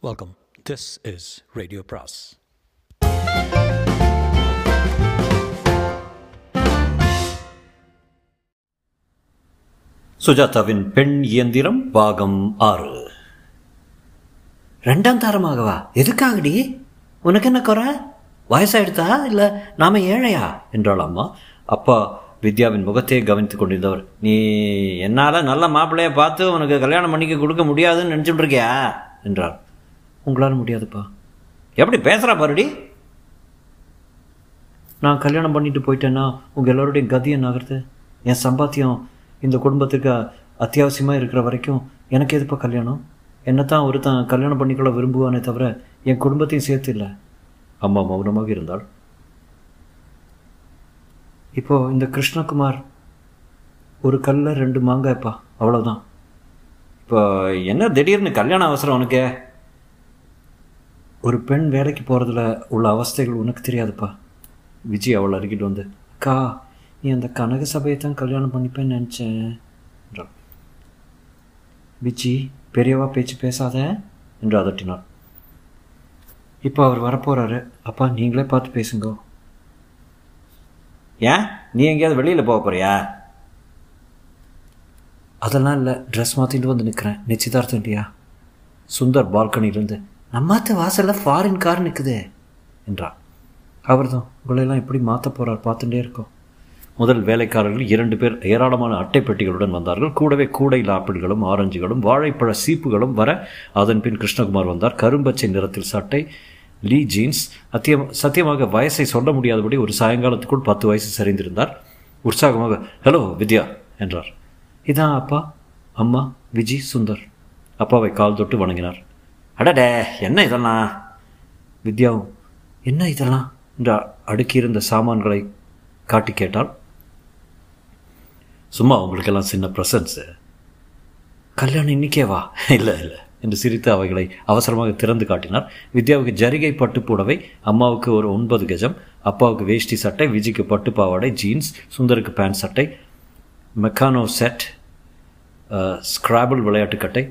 Welcome this is radio பிராஸ் சுஜாதாவின் பெண் இயந்திரம் பாகம் ஆறு. ரெண்டாம் தாரமாகவா? எதுக்காகடி? உனக்கு என்ன குறை? வயசாயிடுதா இல்லை நாம ஏழையா? என்றாள் அம்மா அப்பா வித்யாவின் முகத்தையே கவனித்து கொண்டிருந்தவர். நீ என்னால் நல்ல மாப்பிள்ளையை பார்த்து உனக்கு கல்யாணம் பண்ணிக்க கொடுக்க முடியாதுன்னு நினச்சிட்டு இருக்கியா? என்றார். உங்களால் முடியாதுப்பா. எப்படி பேசுகிறா பாருடி நான் கல்யாணம் பண்ணிட்டு போயிட்டேன்னா உங்கள் எல்லோருடைய கதி என்ன ஆகிறது என் சம்பாத்தியம் இந்த குடும்பத்துக்கு அத்தியாவசியமாக இருக்கிற வரைக்கும் எனக்கு எதுப்பா கல்யாணம்? என்னை தான் ஒருத்தன் கல்யாணம் பண்ணிக்கொள்ள விரும்புவானே தவிர என் குடும்பத்தையும் சேர்த்து இல்லை. அம்மா மௌனமாக இருந்தாள். இப்போ இந்த கிருஷ்ணகுமார் ஒரு கல்ல ரெண்டு மாங்காய்ப்பா அவ்வளோதான் இப்போ என்ன திடீர்னு கல்யாண அவசரம் உனக்கு? ஒரு பெண் வேலைக்கு போகிறதுல உள்ள அவஸ்தைகள் உனக்கு தெரியாதுப்பா. விஜய் அவள் அருகிட்டு வந்து அக்கா நீ அந்த கனக சபையை தான் கல்யாணம் பண்ணிப்பேன்னு நினச்சேன். என்றாள் விஜி பெரியவா பேச்சு பேசாத என்று அதட்டினாள் இப்போ அவர் வரப்போகிறாரு அப்பா நீங்களே பார்த்து பேசுங்க. ஏன்? நீ எங்கேயாவது வெளியில் போக போறியா? அதெல்லாம் இல்லை. ட்ரெஸ் மாற்றிட்டு வந்து நிற்கிறேன் நிச்சயதார்த்தம் இல்லையா? சுந்தர் பால்கனியிலேருந்து நம்மாத்த வாசலில் ஃபாரின் கார் நிற்குது என்றான். அவர் தான் உங்களையெல்லாம் எப்படி மாற்ற போகிறார் பார்த்துட்டே இருக்கோம் முதல் வேலைக்காரர்கள் இரண்டு பேர் ஏராளமான அட்டை பெட்டிகளுடன் வந்தார்கள். கூடவே கூடையில் ஆப்பிள்களும் ஆரஞ்சுகளும் வாழைப்பழ சீப்புகளும் வர அதன் பின் கிருஷ்ணகுமார் வந்தார். கரும்பச்சை நிறத்தில் சட்டை லீ ஜீன்ஸ் அத்தியம் சத்தியமாக வயசை சொல்ல முடியாதபடி ஒரு சாயங்காலத்துக்குள் பத்து வயசு சரிந்திருந்தார். உற்சாகமாக ஹலோ வித்யா என்றார். இதான் அப்பா? அம்மா விஜி சுந்தர். அப்பாவை கால் தொட்டு வணங்கினார். அடடே என்ன இதெல்லாம்? வித்யாவும் என்ன இதெல்லாம்? என்று அடுக்கியிருந்த சாமான்களை காட்டி கேட்டால் சும்மா உங்களுக்கெல்லாம் சின்ன ப்ரெசன்ஸு கல்யாணம் இன்னிக்கே வா. இல்லை இல்லை என்று சிரித்து அவைகளை அவசரமாக திறந்து காட்டினார். வித்யாவுக்கு ஜரிகை பட்டு புடவை அம்மாவுக்கு ஒரு ஒன்பது கஜம் அப்பாவுக்கு வேஷ்டி சட்டை விஜய்க்கு பட்டு பாவாடை ஜீன்ஸ் சுந்தருக்கு பேண்ட் சட்டை மெக்கானோ செட் ஸ்கிராபிள் விளையாட்டுக்கட்டை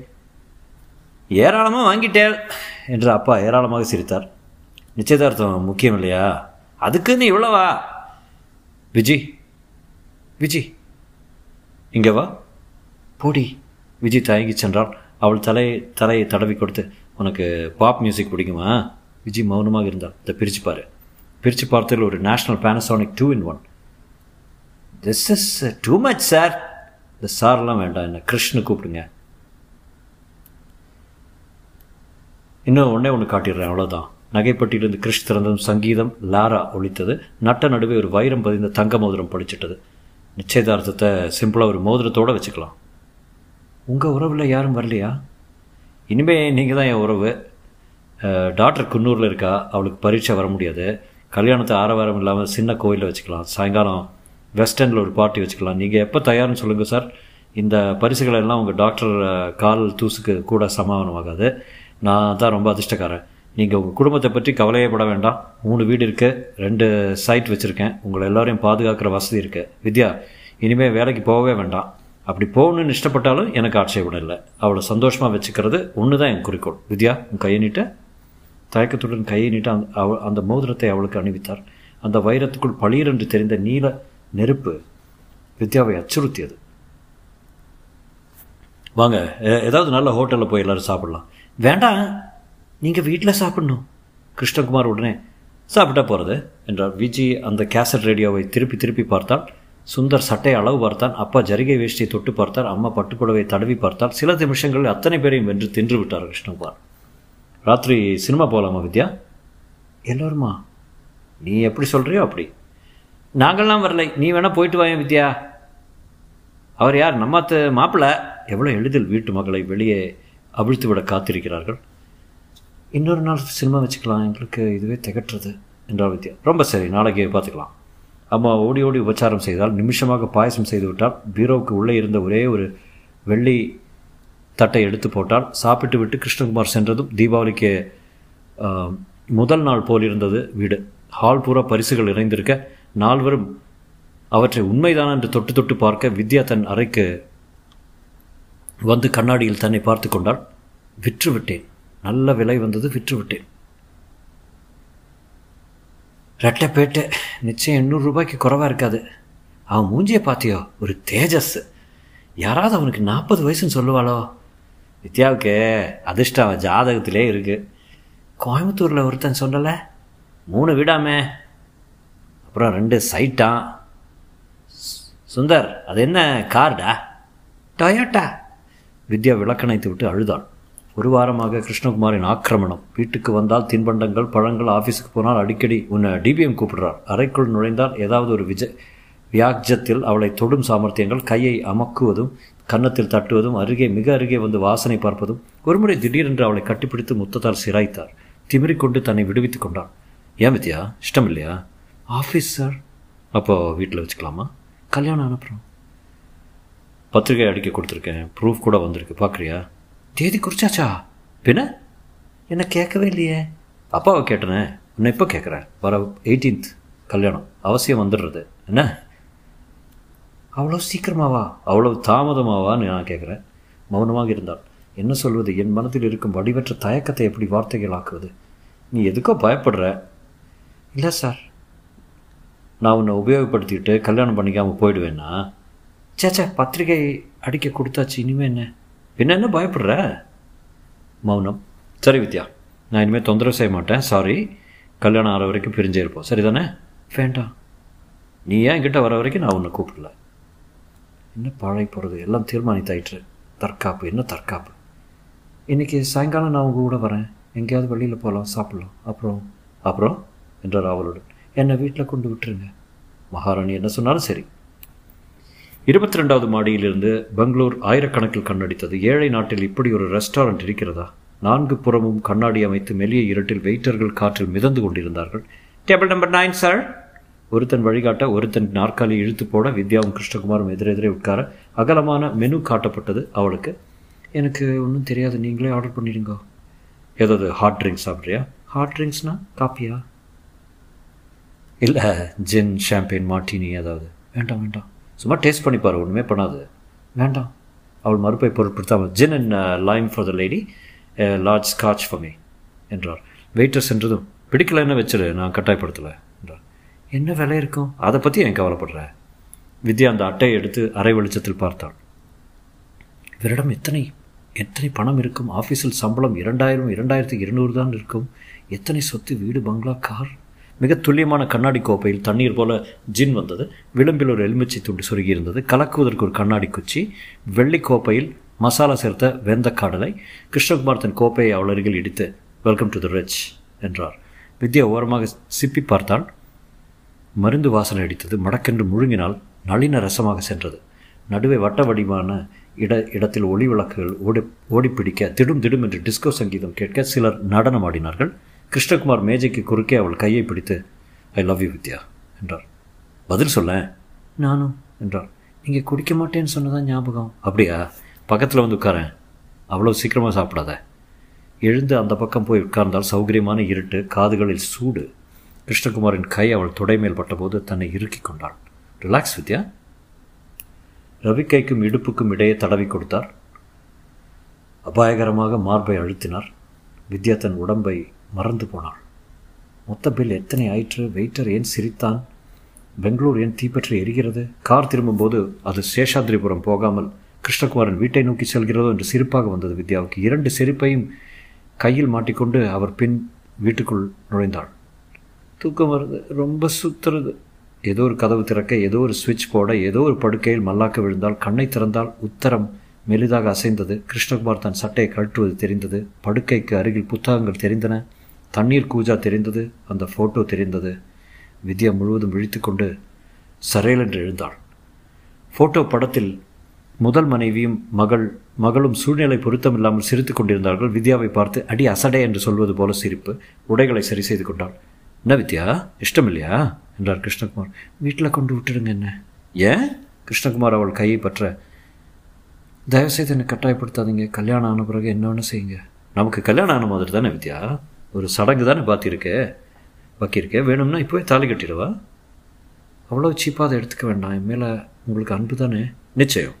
ஏராளமாக வாங்கிட்டேள் என்று அப்பா ஏராளமாக சிரித்தார். நிச்சயதார்த்தம் முக்கியம் இல்லையா? அதுக்குன்னு இவ்வளவா? விஜி விஜி இங்கே வா. போடி. விஜி தயங்கி சென்றாள் அவள் தலை தலையை தடவி கொடுத்து உனக்கு பாப் மியூசிக் பிடிக்குமா? விஜி மௌனமாக இருந்தாள் இதை பிரித்து பாரு. பிரித்து பார்த்ததில் ஒரு national Panasonic two in one this is too much sir இந்த சார்லாம் வேண்டாம் என்ன கிருஷ்ணு கூப்பிடுங்க. இன்னும் ஒன்றே ஒன்று காட்டிடுறேன் அவ்வளோதான் நகைப்பட்டியிலிருந்து கிறிஷ் திறந்ததும் சங்கீதம் லாரா ஒழித்தது. நட்ட நடுவே ஒரு வைரம் பதிந்த தங்க மோதிரம் படிச்சிட்டது. நிச்சயதார்த்தத்தை சிம்பிளாக ஒரு மோதிரத்தோடு வச்சுக்கலாம். உங்கள் உறவில் யாரும் வரலையா? இனிமே நீங்கள் தான் என் உறவு. டாக்டர் குன்னூரில் இருக்கா? அவளுக்கு பரீட்சை வர முடியாது. கல்யாணத்தை ஆரவாரம் இல்லாமல் சின்ன கோயிலில் வச்சுக்கலாம். சாயங்காலம் வெஸ்டர்னில் ஒரு பார்ட்டி வச்சுக்கலாம். நீங்கள் எப்போ தயார்னு சொல்லுங்கள் சார் இந்த பரிசுகளெல்லாம் உங்கள் டாக்டர் கால் தூசுக்கு கூட சமாதானமாகாது. நான் தான் ரொம்ப அதிர்ஷ்டக்காரன். நீங்கள் உங்கள் குடும்பத்தை பற்றி கவலையே பட வேண்டாம். மூணு வீடு இருக்குது ரெண்டு சைட் வச்சுருக்கேன். உங்களை எல்லோரையும் பாதுகாக்கிற வசதி இருக்குது வித்யா இனிமேல் வேலைக்கு போகவே வேண்டாம். அப்படி போகணுன்னு இஷ்டப்பட்டாலும் எனக்கு ஆட்சேபணம் இல்லை. அவளை சந்தோஷமாக வச்சுக்கிறது ஒன்று தான் என் குறிக்கோள். வித்யா உன் கையை நீட்ட. தயக்கத்துடன் கையை நீட்ட. அந்த அவ அந்த மோதிரத்தை அவளுக்கு அணிவித்தார். அந்த வைரத்துக்குள் பளீரென்று தெரிந்த நீல நெருப்பு வித்யாவை அச்சுறுத்தியது. வாங்க ஏதாவது நல்ல ஹோட்டலில் போய் எல்லோரும் சாப்பிட்லாம். வேண்டாம் நீங்கள் வீட்டில் சாப்பிட்ணும். கிருஷ்ணகுமார் உடனே சாப்பிட்டா போகிறது என்றார். விஜி அந்த கேசட் ரேடியோவை திருப்பி திருப்பி பார்த்தால் சுந்தர் சட்டை அளவு பார்த்தான் அப்பா ஜரிகை வேஷ்டியை தொட்டு பார்த்தார் அம்மா பட்டுப்புடவை தடவி பார்த்தால் சில நிமிஷங்களில் அத்தனை பேரையும் வென்று தின்று விட்டார் கிருஷ்ணகுமார். ராத்திரி சினிமா போகலாமா வித்யா? எல்லோருமா. நீ எப்படி சொல்கிறியோ அப்படி. நாங்கள்லாம் வரலை. நீ வேணால் போயிட்டு வாயன் வித்யா. அவர் யார்? நம்மத்து மாப்பிள்ளை? எவ்வளோ எளிதில் வீட்டு மகளை வெளியே அவிழ்த்துவிட காத்திருக்கிறார்கள். இன்னொரு நாள் சினிமா வச்சுக்கலாம் எங்களுக்கு இதுவே திகட்டுறது என்றார் வித்யா. ரொம்ப சரி நாளைக்கு பார்த்துக்கலாம். அம்மா ஓடி ஓடி உபச்சாரம் செய்தால் நிமிஷமாக பாயசம் செய்து விட்டால் பீரோவுக்கு உள்ளே இருந்த ஒரே ஒரு வெள்ளி தட்டை எடுத்து போட்டால் சாப்பிட்டு விட்டு கிருஷ்ணகுமார் சென்றதும் தீபாவளிக்கு முதல் நாள் போல் இருந்தது வீடு. ஹால் பூரா பரிசுகள் இறைந்திருக்க நால்வரும் அவற்றை உண்மைதான் என்று தொட்டு தொட்டு பார்க்க வித்யா தன் அறைக்கு வந்து கண்ணாடியில் தன்னை பார்த்து கொண்டாள். விற்று விட்டேன் நல்ல விலை வந்தது விற்று விட்டேன் ரெட்டைப்பேட்டு நிச்சயம் எண்ணூறு ரூபாய்க்கு குறைவாக இருக்காது. அவன் மூஞ்சியை பார்த்தியோ ஒரு தேஜஸ். யாராவது அவனுக்கு நாற்பது வயசுன்னு சொல்லுவாளோ? வித்யாவுக்கு அதிர்ஷ்டம் அவன் ஜாதகத்திலே இருக்குது கோயம்புத்தூரில் ஒருத்தன் சொல்லலை மூணு வீடாமே. அப்புறம் ரெண்டு சைட்டான். சுந்தர் அது என்ன கார்டா? டொயோட்டா. வித்யா விளக்கணைத்து விட்டு அழுதாள் ஒரு வாரமாக கிருஷ்ணகுமாரின் ஆக்கிரமணம். வீட்டுக்கு வந்தால் தின்பண்டங்கள் பழங்கள் ஆஃபீஸுக்கு போனால் அடிக்கடி உன்னை டிபிஎம் கூப்பிடுறார். அறைக்குள் நுழைந்தால் ஏதாவது ஒரு விஜ வியாஜத்தில் அவளை தொடும் சாமர்த்தியங்கள் கையை அமக்குவதும் கன்னத்தில் தட்டுவதும் அருகே மிக அருகே வந்து வாசனை பார்ப்பதும் ஒருமுறை திடீரென்று அவளை கட்டிப்பிடித்து முத்தத்தால் சிராய்த்தார். திமிரிக்கொண்டு தன்னை விடுவித்துக் கொண்டாள் ஏன் வித்யா? இஷ்டம் இல்லையா? Office sir. அப்போது வீட்டில் வச்சுக்கலாமா? கல்யாணம் அனுப்புகிறோம் பத்திரிகை அடிக்க கொடுத்துருக்கேன். ப்ரூஃப் கூட வந்திருக்கு. பார்க்குறியா? தேதி குறிச்சாச்சா? பின்ன? என்ன கேட்கவே இல்லையே. அப்பாவை கேட்டனே. உன்னை இப்போ கேட்குறேன். வர எயிட்டீன்த் கல்யாணம். அவசியம் வந்துடுறது. என்ன? அவ்வளோ சீக்கிரமாவா? அவ்வளோ தாமதமாவான்னு நான் கேட்குறேன். மௌனமாக இருந்தாள் என்ன சொல்வது? என் மனதில் இருக்கும் வடிவற்ற தயக்கத்தை எப்படி வார்த்தைகள் ஆக்குவது? நீ எதுக்கோ பயப்படுற? இல்லை சார் நான் உன்னை உபயோகப்படுத்திக்கிட்டு கல்யாணம் பண்ணிக்காமல் போயிடுவேன்னா? சேச்சா பத்திரிகை அடிக்க கொடுத்தாச்சு இனிமே என்ன? பின்ன என்ன பயப்படுற? மௌனம். சரி வித்யா. நான் இனிமேல் தொந்தரவு செய்ய மாட்டேன். சாரி கல்யாணம் ஆகிற வரைக்கும் பிரிஞ்சே இருப்போம். சரி தானே வேண்டாம் நீ ஏன் என்கிட்ட வர வரைக்கும் நான் உன்னை கூப்பிடல? என்ன பாழை போகிறது எல்லாம் தீர்மானித்தாயிற்று. தற்காப்பு. என்ன தற்காப்பு? இன்றைக்கி சாயங்காலம் நான் உங்கள் கூட வரேன். எங்கேயாவது வெளியில் போகலாம் சாப்பிட்லாம். அப்புறம் அப்புறம்? என்றார் அவளுடன் என்னை வீட்டில் கொண்டு விட்டுருங்க. மகாராணி என்ன சொன்னாலும் சரி. இருபத்தி ரெண்டாவது மாடியிலிருந்து பெங்களூர் ஆயிரக்கணக்கில் கண்ணடித்தது. ஏழை நாட்டில் இப்படி ஒரு ரெஸ்டாரண்ட் இருக்கிறதா? நான்கு புறமும் கண்ணாடி அமைத்து மெல்லிய இருட்டில் வெயிட்டர்கள் காற்றில் மிதந்து கொண்டிருந்தார்கள். டேபிள் நம்பர் நைன் சார் ஒருத்தன் வழிகாட்ட ஒருத்தன் நாற்காலி இழுத்து போட வித்யாவும் கிருஷ்ணகுமாரும் எதிரெதிரே உட்கார அகலமான மெனு காட்டப்பட்டது அவளுக்கு. எனக்கு ஒன்றும் தெரியாது நீங்களே ஆர்டர் பண்ணிடுங்க. ஏதாவது ஹாட் ட்ரிங்க்ஸ் சாப்பிட்றியா? ஹாட் ட்ரிங்க்ஸ்னா காப்பியா? இல்லை ஜின் ஷாம்பெயின் மார்டினி ஏதாவது. வேண்டாம் வேண்டாம். சும்மா டேஸ்ட் பண்ணிப்பார் ஒன்றுமே பண்ணாது. வேண்டாம். அவள் மறுப்பை பொருட்படுத்தாமல் gin and lime for the lady large scotch for me என்றார். வெயிட்டர் சென்றதும் பிடிக்கலன்னு வச்சிரு நான் கட்டாயப்படுத்தலை என்றார். என்ன விலை இருக்கும்? அதை பற்றி என் கவலைப்படுற? வித்யா அந்த அட்டையை எடுத்து அரை வெளிச்சத்தில் பார்த்தாள். இவரிடம் எத்தனை எத்தனை பணம் இருக்கும்? ஆஃபீஸில் சம்பளம் இரண்டாயிரம் இரண்டாயிரத்தி இருநூறு தான் இருக்கும். எத்தனை சொத்து வீடு பங்களா கார்? மிக துல்லியமான கண்ணாடி கோப்பையில் தண்ணீர் போல ஜின் வந்தது. விளிம்பில் ஒரு எலுமிச்சை துண்டு சுருகி இருந்தது கலக்குவதற்கு ஒரு கண்ணாடி குச்சி. வெள்ளி கோப்பையில் மசாலா சேர்த்த வெந்த காடலை. கிருஷ்ணகுமார் தன் கோப்பையை அவள் அருகில் இடித்து வெல்கம் டு த ரிச் என்றார். வித்யா ஓரமாக சிப்பி பார்த்தால் மருந்து வாசனை அடித்தது. மடக்கென்று முழுங்கினால் நளின ரசமாக சென்றது. நடுவே வட்ட வடிவான இட இடத்தில் ஒளி விளக்குகள் ஓடி ஓடிப்பிடிக்க திடும் திடும் என்று டிஸ்கோ சங்கீதம் கேட்க சிலர் நடனம் ஆடினார்கள் கிருஷ்ணகுமார் மேஜைக்கு குறுக்கே அவள் கையை பிடித்து ஐ லவ் யூ வித்யா என்றார். பதில் சொல்ல? நானும். என்றார். நீங்கள் குடிக்க மாட்டேன்னு சொன்னதான் ஞாபகம். அப்படியா? பக்கத்தில் வந்து உட்காரேன். அவ்வளோ சீக்கிரமாக சாப்பிடாத. எழுந்து அந்த பக்கம் போய் உட்கார்ந்தால் சௌகரியமான இருட்டு காதுகளில் சூடு. கிருஷ்ணகுமாரின் கை அவள் தொடைமேல் பட்டபோது தன்னை இறுக்கி கொண்டாள். ரிலாக்ஸ் வித்யா. ரவிக்கைக்கும் இடுப்புக்கும் இடையே தடவி கொடுத்தார். அபாயகரமாக மார்பை அழுத்தினார். வித்யா தன் உடம்பை மறந்து போனாள். மொத்த பில் எத்தனை ஆயிற்று? வெயிட்டர் ஏன் சிரித்தான்? பெங்களூர் ஏன் தீப்பற்றி எரிகிறது? கார் திரும்பும்போது அது சேஷாத்ரிபுரம் போகாமல் கிருஷ்ணகுமாரன் வீட்டை நோக்கி செல்கிறதோ என்று சிரிப்பாக வந்தது வித்யாவுக்கு. இரண்டு செருப்பையும் கையில் மாட்டிக்கொண்டு அவர் பின் வீட்டுக்குள் நுழைந்தாள். தூக்கம் வருது ரொம்ப சுத்துறது. ஏதோ ஒரு கதவு திறக்க ஏதோ ஒரு சுவிட்ச் போட ஏதோ ஒரு படுக்கையில் மல்லாக்க விழுந்தால் கண்ணை திறந்தால் உத்தரம் மெலிதாக அசைந்தது. கிருஷ்ணகுமார் தன் சட்டையை கழற்றுவது தெரிந்தது. படுக்கைக்கு அருகில் புத்தகங்கள் தெரிந்தன. தண்ணீர் கூஜா தெரிந்தது அந்த ஃபோட்டோ தெரிந்தது. வித்யா முழுவதும் விழித்து கொண்டு சரையல் என்று எழுந்தாள். ஃபோட்டோ படத்தில் முதல் மனைவியும் மகள் மகளும் சூழ்நிலை பொருத்தமில்லாமல் சிரித்து கொண்டிருந்தார்கள். வித்யாவை பார்த்து அடி அசடே என்று சொல்வது போல சிரிப்பு உடைகளை சரி செய்து கொண்டாள். என்ன வித்யா? இஷ்டம் இல்லையா என்றார் கிருஷ்ணகுமார். வீட்டில் கொண்டு விட்டுடுங்க என்ன? ஏன்? கிருஷ்ணகுமார் அவள் கையை பற்ற. தயவுசெய்து என்னை கட்டாயப்படுத்தாதீங்க. கல்யாணம் ஆன பிறகு என்ன செய்யுங்க. நமக்கு கல்யாணம் ஆன மாதிரி தானே வித்யா? ஒரு சடங்கு தானே பார்த்திருக்க பாக்கியிருக்க? வேணும்னா இப்போவே தாலி கட்டிடுவா? அவ்வளோ சீப்பாக அதை எடுத்துக்க வேண்டாம். என் மேலே உங்களுக்கு அன்பு தானே? நிச்சயம்.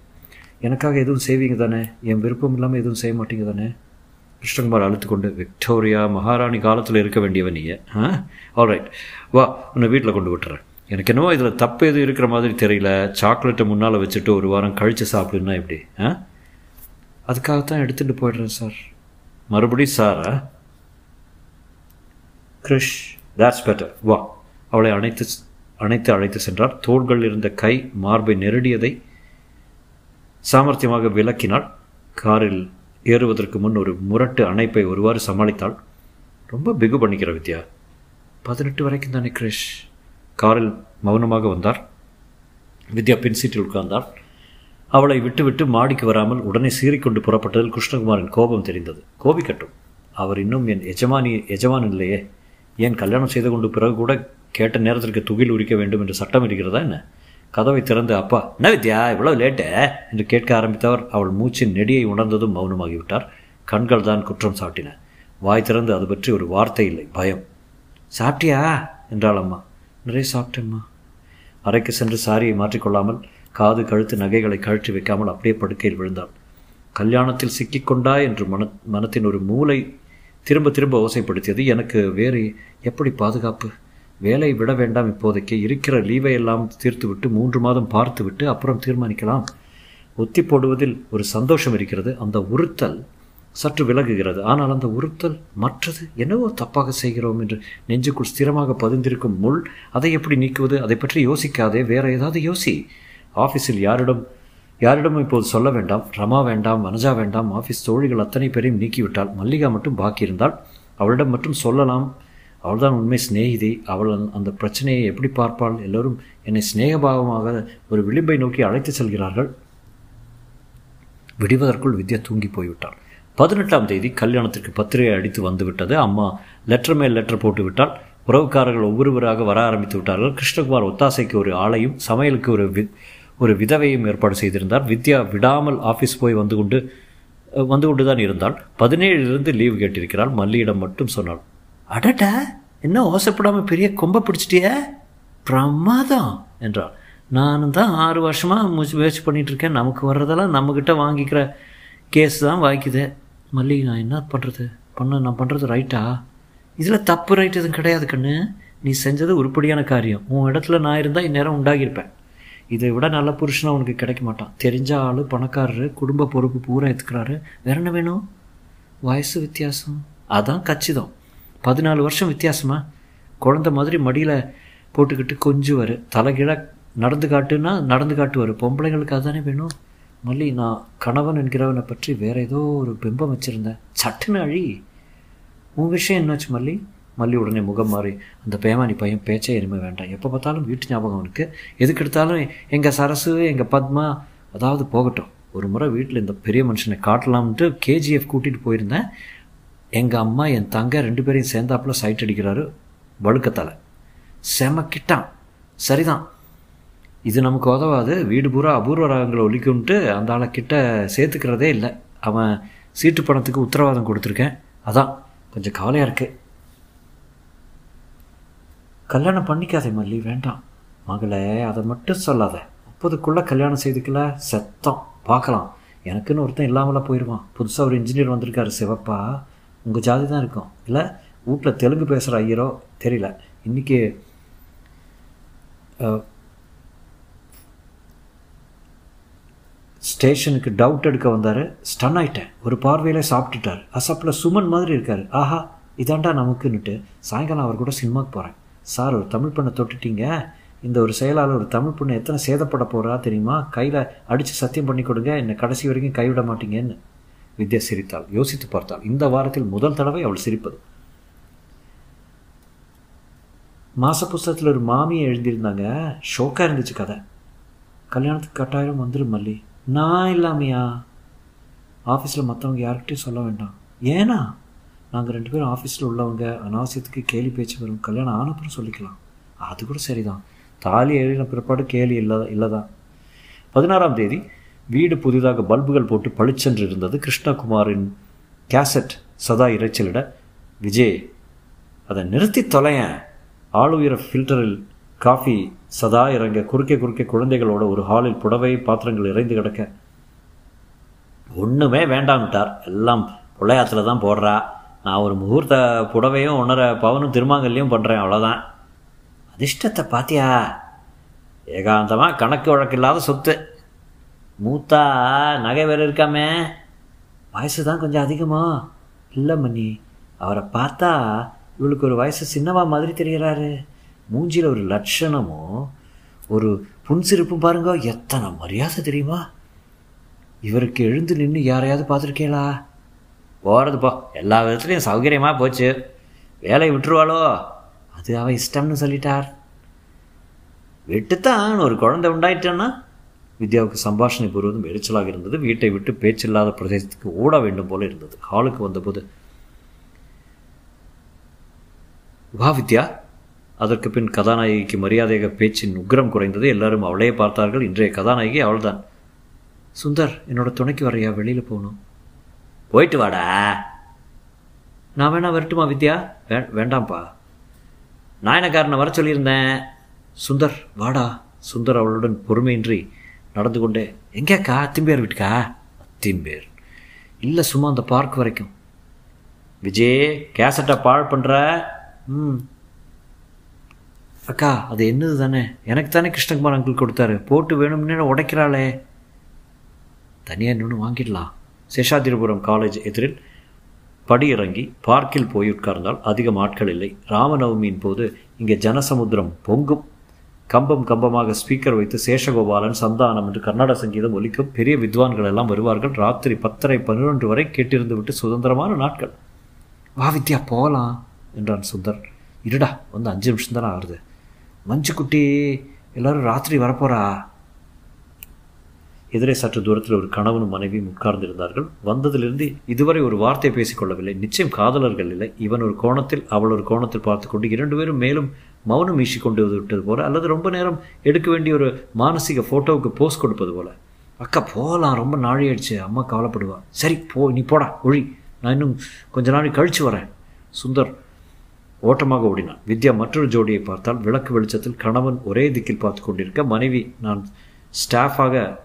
எனக்காக எதுவும் செய்வீங்க தானே? என் விருப்பம் இல்லாமல் எதுவும் செய்ய மாட்டீங்க தானே? கிருஷ்ணகுமார் அழுத்துக்கொண்டு விக்டோரியா மகாராணி காலத்தில் இருக்க வேண்டியவன் நீ ஆ? ஆல்ரைட் வா உன்னை வீட்டில் கொண்டு விட்டுறேன். எனக்கு என்னவோ இதில் தப்பு எதுவும் இருக்கிற மாதிரி தெரியல. சாக்லேட்டை முன்னால் வச்சுட்டு ஒரு வாரம் கழித்து சாப்பிடுன்னா எப்படி? ஆ? அதுக்காகத்தான் எடுத்துகிட்டு போயிடுறேன் சார். மறுபடியும் சாரா? கிருஷ். That's பெட்டர் வா. அவளை அணைத்து அணைத்து அழைத்து சென்றார். தோள்கள் இருந்த கை மார்பை நெருடியதை சாமர்த்தியமாக விளக்கினாள். காரில் ஏறுவதற்கு முன் ஒரு முரட்டு அணைப்பை ஒருவாறு சமாளித்தாள். ரொம்ப பிகு பண்ணிக்கிற வித்யா. பதினெட்டு வரைக்கும் தானே கிரிஷ். காரில் மௌனமாக வந்தார். வித்யா பின் சீட்டில் உட்கார்ந்தாள் அவளை விட்டுவிட்டு மாடிக்கு வராமல் உடனே சீறிக்கொண்டு புறப்பட்டதில் கிருஷ்ணகுமாரின் கோபம் தெரிந்தது. கோபிக்கட்டும். அவர் இன்னும் என் எஜமானி எஜமான் இல்லையே. ஏன் கல்யாணம் செய்து கொண்டு பிறகு கூட கேட்ட நேரத்திற்கு துகில் உரிக்க வேண்டும் என்று சட்டம் இருக்கிறதா என்ன? கதவை திறந்து அப்பா என்ன வித்யா இவ்வளவு லேட்டு என்று கேட்க ஆரம்பித்தவர். அவள் மூச்சின் நெடியை உணர்ந்ததும் மௌனமாகிவிட்டார். கண்கள் தான் குற்றம் சாட்டின. வாய் திறந்து அது பற்றி ஒரு வார்த்தை இல்லை பயம். சாப்பிட்டியா? என்றாள் அம்மா. நிறைய சாப்பிட்டேம்மா. அறைக்கு சென்று சாரியை மாற்றிக்கொள்ளாமல் காது கழுத்து நகைகளை கழற்றி வைக்காமல் அப்படியே படுக்கையில் விழுந்தாள். கல்யாணத்தில் சிக்கிக்கொண்டா? என்று மன மனத்தின் ஒரு மூளை திரும்ப திரும்ப ஓசைப்படுத்தியது எனக்கு வேறு எப்படி பாதுகாப்பு? வேலை விட வேண்டாம் இப்போதைக்கு. இருக்கிற லீவை எல்லாம் தீர்த்துவிட்டு மூன்று மாதம் பார்த்துவிட்டு அப்புறம் தீர்மானிக்கலாம். ஒத்தி போடுவதில் ஒரு சந்தோஷம் இருக்கிறது. அந்த உறுத்தல் சற்று விலகுகிறது. ஆனால் அந்த உறுத்தல் மற்றது? என்னவோ தப்பாக செய்கிறோம் என்று நெஞ்சுக்குள் ஸ்திரமாக பதிந்திருக்கும் முள் அதை எப்படி நீக்குவது? அதை பற்றி யோசிக்காதே. வேற ஏதாவது யோசி. ஆஃபீஸில் யாரிடம் யாரிடமும் இப்போது சொல்ல வேண்டாம் ரமா வேண்டாம் வனஜா வேண்டாம் ஆஃபீஸ் தோழிகள் அத்தனை பேரையும் நீக்கிவிட்டாள் மல்லிகா மட்டும் பாக்கி இருந்தால் அவளிடம் மட்டும் சொல்லலாம். அவள்தான் உண்மை சிநேகிதி. அவள் அந்த பிரச்சனையை எப்படி பார்ப்பாள்? எல்லோரும் என்னை சிநேகபாவமாக ஒரு விளிம்பை நோக்கி அழைத்து செல்கிறார்கள். விடுவதற்குள் வித்யா தூங்கி போய்விட்டாள். பதினெட்டாம் தேதி கல்யாணத்திற்கு பத்திரிகை அடித்து வந்துவிட்டது. அம்மா லெட்டர் மேல் லெட்டர் போட்டுவிட்டால் உறவுக்காரர்கள் ஒவ்வொருவராக வர ஆரம்பித்து விட்டார்கள். கிருஷ்ணகுமார் ஒத்தாசைக்கு ஒரு ஆளையும் சமையலுக்கு ஒரு வி ஒரு விதவையும் ஏற்பாடு செய்திருந்தார். வித்யா விடாமல் ஆஃபீஸ் போய் வந்து கொண்டு வந்து கொண்டு தான் இருந்தாள். பதினேழுலேருந்து லீவ் கேட்டிருக்கிறாள். மல்லியிடம் மட்டும் சொன்னாள். அடடா என்ன ஓசைப்படாமல் பெரிய கொம்பை பிடிச்சிட்டிய? பிரமாதம் என்றாள். நானும் தான் ஆறு வருஷமாக முயற்சி பண்ணிகிட்ருக்கேன் நமக்கு வர்றதெல்லாம் நம்மக்கிட்ட வாங்கிக்கிற கேஸ் தான் வாய்க்குது. மல்லி நான் என்ன பண்ணுறது பண்ண நான் பண்ணுறது ரைட்டா இதில் தப்பு ரைட் எதுவும் கிடையாது கண்ணு. நீ செஞ்சது உருப்படியான காரியம். உன் இடத்துல நான் இருந்தால் இந்நேரம் உண்டாகியிருப்பேன். இதை விட நல்ல புருஷனாக உனக்கு கிடைக்க மாட்டான் தெரிஞ்ச ஆள் பணக்காரரு குடும்ப பொறுப்பு பூரா எடுத்துக்கிறாரு வேற என்ன வேணும்? வயசு வித்தியாசம்? அதான் கச்சிதம். பதினாலு வருஷம் வித்தியாசமா? குழந்த மாதிரி மடியில் போட்டுக்கிட்டு கொஞ்சுவார். தலைகீழாக நடந்து காட்டுன்னா நடந்து காட்டுவார். பொம்பளைங்களுக்கு அதானே வேணும்? மல்லி நான் கணவன் என்கிறவனை பற்றி வேற ஏதோ ஒரு பிம்பம் வச்சுருந்தேன். சட்டுன்னு அழி. உன் விஷயம் என்னாச்சு மல்லி? மல்லி உடனே முகம் மாறி அந்த பேமானி பையன் பேச்சே இனிமே வேண்டாம். எப்போ பார்த்தாலும் வீட்டு ஞாபகம் அவனுக்கு. எதுக்கு எடுத்தாலும் எங்கள் சரசு எங்கள் பத்மா அதாவது போகட்டும். ஒரு முறை வீட்டில் இந்த பெரிய மனுஷனை காட்டலாம்ன்ட்டு கேஜிஎஃப் கூட்டிகிட்டு போயிருந்தேன். எங்கள் அம்மா என் தங்க ரெண்டு பேரையும் சேர்ந்தாப்புல சைட் அடிக்கிறாரு வழுக்கத்தால். செம கிட்டான். சரிதான். இது நமக்கு உதவாது. வீடு பூரா அபூர்வ ராகங்களை ஒழிக்கும்ட்டு அந்த ஆளை கிட்ட சேர்த்துக்கிறதே இல்லை. அவன் சீட்டு பணத்துக்கு உத்தரவாதம் கொடுத்துருக்கேன். அதான். கொஞ்சம் கவலையாக இருக்குது கல்யாணம் பண்ணிக்காதே மல்லி வேண்டாம். மகளே அதை மட்டும் சொல்லாத. முப்பதுக்குள்ளே கல்யாணம் செய்துக்கல செத்தம். பார்க்கலாம். எனக்குன்னு ஒருத்தன் இல்லாமலாம் போயிடுவான் புதுசாக ஒரு இன்ஜினியர் வந்திருக்காரு சிவப்பா. உங்கள் ஜாதி தான் இருக்கும். இல்லை வீட்டில் தெலுங்கு பேசுகிற ஐயரோ தெரியல. இன்றைக்கி ஸ்டேஷனுக்கு டவுட் எடுக்க வந்தார். ஸ்டன் ஆயிட்டேன். ஒரு பார்வையிலே சாப்பிட்டுட்டார். அசப்பில் சுமன் மாதிரி இருக்கார். ஆஹா இதாண்டா நமக்குன்னுட்டு சாயங்காலம் அவர் கூட சினிமாவுக்கு போகிறேன் சார் ஒரு தமிழ் பெண்ணை தொட்டுட்டீங்க. இந்த ஒரு செயலால் ஒரு தமிழ் பொண்ணு எத்தனை சேதப்பட போகிறா தெரியுமா? கையில் அடித்து சத்தியம் பண்ணி கொடுங்க என்னை கடைசி வரைக்கும் கைவிட மாட்டீங்கன்னு. வித்யா சிரித்தாள். யோசித்து பார்த்தாள். இந்த வாரத்தில் முதல் தடவை அவள் சிரிப்பது. மாச புஸ்தகத்தில் ஒரு மாமியை எழுதியிருந்தாங்க. ஷோக்காக இருந்துச்சு கதை. கல்யாணத்துக்கு கட்டாயம் வந்துடும் மல்லி. நான் இல்லாமையா? ஆஃபீஸில் மற்றவங்க யார்கிட்டையும் சொல்ல வேண்டாம். ஏன்னா? நாங்கள் ரெண்டு பேரும் ஆஃபீஸில் உள்ளவங்க அனாவசியத்துக்கு கேலி பேச்சு வரும் கல்யாணம் ஆனப்புறம் சொல்லிக்கலாம். அது கூட சரிதான். தாலி எழுதின பிற்பாடு கேலி இல்லை இல்லைதான். பதினாறாம் தேதி வீடு புதிதாக பல்புகள் போட்டு பளிச்சென்று இருந்தது கிருஷ்ணகுமாரின் கேசட் சதா இறைச்சலிட விஜய் அதை நிறுத்தி தொலையன். ஆளுயர ஃபில்டரில் காஃபி சதா இறங்க குறுக்கே குறுக்கே குழந்தைகளோட ஒரு ஹாலில் புடவை பாத்திரங்கள் இறைந்து கிடக்க. ஒன்றுமே வேண்டாம்ட்டார். எல்லாம் புள்ளையாத்தில் தான் போடுறா. நான் ஒரு முகூர்த்த புடவையும் ஒன்றரை பவனும் திருமாங்கல்லையும் பண்ணுறேன் அவ்வளோதான் அதிர்ஷ்டத்தை பாத்தியா? ஏகாந்தமாக கணக்கு வழக்கு இல்லாத சொத்து. மூத்தா நகை வேறு இருக்காமே. வயசு தான் கொஞ்சம் அதிகமா. இல்லை மணி அவரை பார்த்தா இவளுக்கு ஒரு வயசு சின்னவா மாதிரி தெரிகிறாரு. மூஞ்சியில் ஒரு லட்சணமும் ஒரு புன்சிரிப்பும் பாருங்க எத்தனை மரியாதை தெரியுமா? இவருக்கு எழுந்து நின்று யாரையாவது பார்த்துருக்கீங்களா? போகிறது போ. எல்லா விதத்துலேயும் சௌகரியமாக போச்சு. வேலையை விட்டுருவாளோ? அது அவள் இஷ்டம்னு சொல்லிட்டார். விட்டுத்தான் ஒரு குழந்தை உண்டாயிட்டேன்னா வித்யாவுக்கு சம்பாஷணை பெறுவதும் எரிச்சலாக இருந்தது. வீட்டை விட்டு பேச்சில்லாத பிரதேசத்துக்கு ஓட வேண்டும் போல இருந்தது. ஹாலுக்கு வந்தபோது வா வித்யா. அதற்கு பின் கதாநாயகிக்கு மரியாதையாக பேச்சின் உக்ரம் குறைந்தது. எல்லாரும் அவளையே பார்த்தார்கள். இன்றைய கதாநாயகி அவள்தான். சுந்தர் என்னோட துணைக்கு வரையா வெளியில் போகணும். போயிட்டு வாடா. நான் வேணா வரட்டுமா வித்யா? வே வேண்டாம்ப்பா. நாயனக்காரனை வர சொல்லியிருந்தேன்? சுந்தர் வாடா. சுந்தர் அவளுடன் பொறுமையின்றி நடந்து கொண்டே எங்கேக்கா அத்திம்பேர் வீட்டுக்கா? அத்திம்பேர். இல்லை சும்மா அந்த பார்க் வரைக்கும். விஜய் கேசட்டை பாழ் பண்ணுற ம். அக்கா அது என்னது தானே? எனக்கு தானே கிருஷ்ணகுமார் அங்கிள் கொடுத்தாரு. போட்டு வேணும்னு உடைக்கிறாளே. தனியாக இன்னொன்று வாங்கிடலாம். சேஷாதிரிபுரம் காலேஜ் எதிரில் படியிறங்கி பார்க்கில் போய் உட்கார்ந்தால் அதிகம் ஆட்கள் இல்லை. ராமநவமியின் போது இங்கே ஜனசமுத்திரம் பொங்கும். கம்பம் கம்பமாக ஸ்பீக்கர் வைத்து சேஷகோபாலன் சந்தானம் என்று கர்நாடக சங்கீதம் ஒலிக்கும் பெரிய வித்வான்கள் எல்லாம் வருவார்கள். ராத்திரி பத்தரை பன்னிரண்டு வரை கேட்டிருந்து விட்டு சுதந்திரமான நாட்கள். வா வித்யா போகலாம் என்றான் சுந்தர். இருடா வந்து அஞ்சு நிமிஷம் தானே ஆகுது. மஞ்சு குட்டி எல்லாரும் ராத்திரி வரப்போறா? எதிரே சற்று தூரத்தில் ஒரு கணவனும் மனைவியும் உட்கார்ந்திருந்தார்கள். வந்ததிலிருந்து இதுவரை ஒரு வார்த்தை பேசிக்கொள்ளவில்லை நிச்சயம் காதலர்கள் இல்லை. இவன் ஒரு கோணத்தில் அவள் ஒரு கோணத்தில் பார்த்து கொண்டு இரண்டு பேரும் மேலும் மௌனம் வீசி கொண்டு விட்டது போல அல்லது ரொம்ப நேரம் எடுக்க வேண்டிய ஒரு மானசீக ஃபோட்டோவுக்கு போஸ் கொடுப்பது போல. அக்கா போகலாம் ரொம்ப நாழியாயிடுச்சு. அம்மா கவலைப்படுவா. சரி போ. நீ போடா. ஒழி. நான் இன்னும் கொஞ்ச நாள் கழிச்சு வரேன். சுந்தர் ஓட்டமாக ஓடினான். வித்யா மற்றொரு ஜோடியை பார்த்தால் விளக்கு வெளிச்சத்தில் கணவன் ஒரே திக்கில் பார்த்து கொண்டிருக்க மனைவி நான் ஸ்டாஃபாக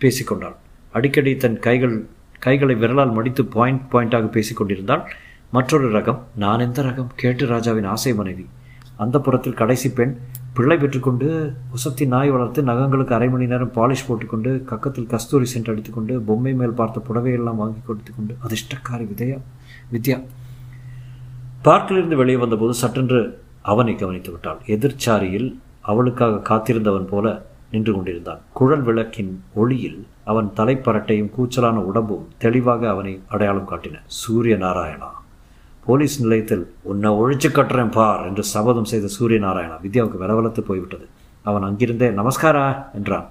பேசிக்கொண்டாள். அடிக்கடி தன் கைகள் கைகளை விரலால் மடித்து பாயிண்ட் பாயிண்டாக பேசிக்கொண்டிருந்தாள். மற்றொரு ரகம் நான் எந்த ரகம்? கேட்டு ராஜாவின் ஆசை மனைவி. அந்த புறத்தில் கடைசி பெண் பிள்ளை பெற்றுக்கொண்டு உசத்தி நாய் வளர்த்து நகங்களுக்கு அரை மணி நேரம் பாலிஷ் போட்டுக்கொண்டு கக்கத்தில் கஸ்தூரி சென்ட் அடித்துக்கொண்டு பொம்மை மேல் பார்த்த புடவையெல்லாம் வாங்கி கொடுத்து கொண்டு அதிர்ஷ்டக்காரி விதயா? வித்யா. பார்க்கிலிருந்து வெளியே வந்தபோது சட்டென்று அவனை கவனித்து விட்டாள் எதிர்ச்சாரியில் அவளுக்காக காத்திருந்தவன் போல நின்று கொண்டிருந்தான். குழல் விளக்கின் ஒளியில் அவன் தலைப்பரட்டையும் கூச்சலான உடம்பும் தெளிவாக அவனை அடையாளம் காட்டின. சூரிய நாராயணா போலீஸ் நிலையத்தில் உன்னை ஒழிச்சு கட்டுறேன் பார் என்று சபதம் செய்த சூரிய நாராயணா வித்யாவுக்கு வெலவலத்து போய்விட்டது. அவன் அங்கிருந்தே நமஸ்காரா என்றான்.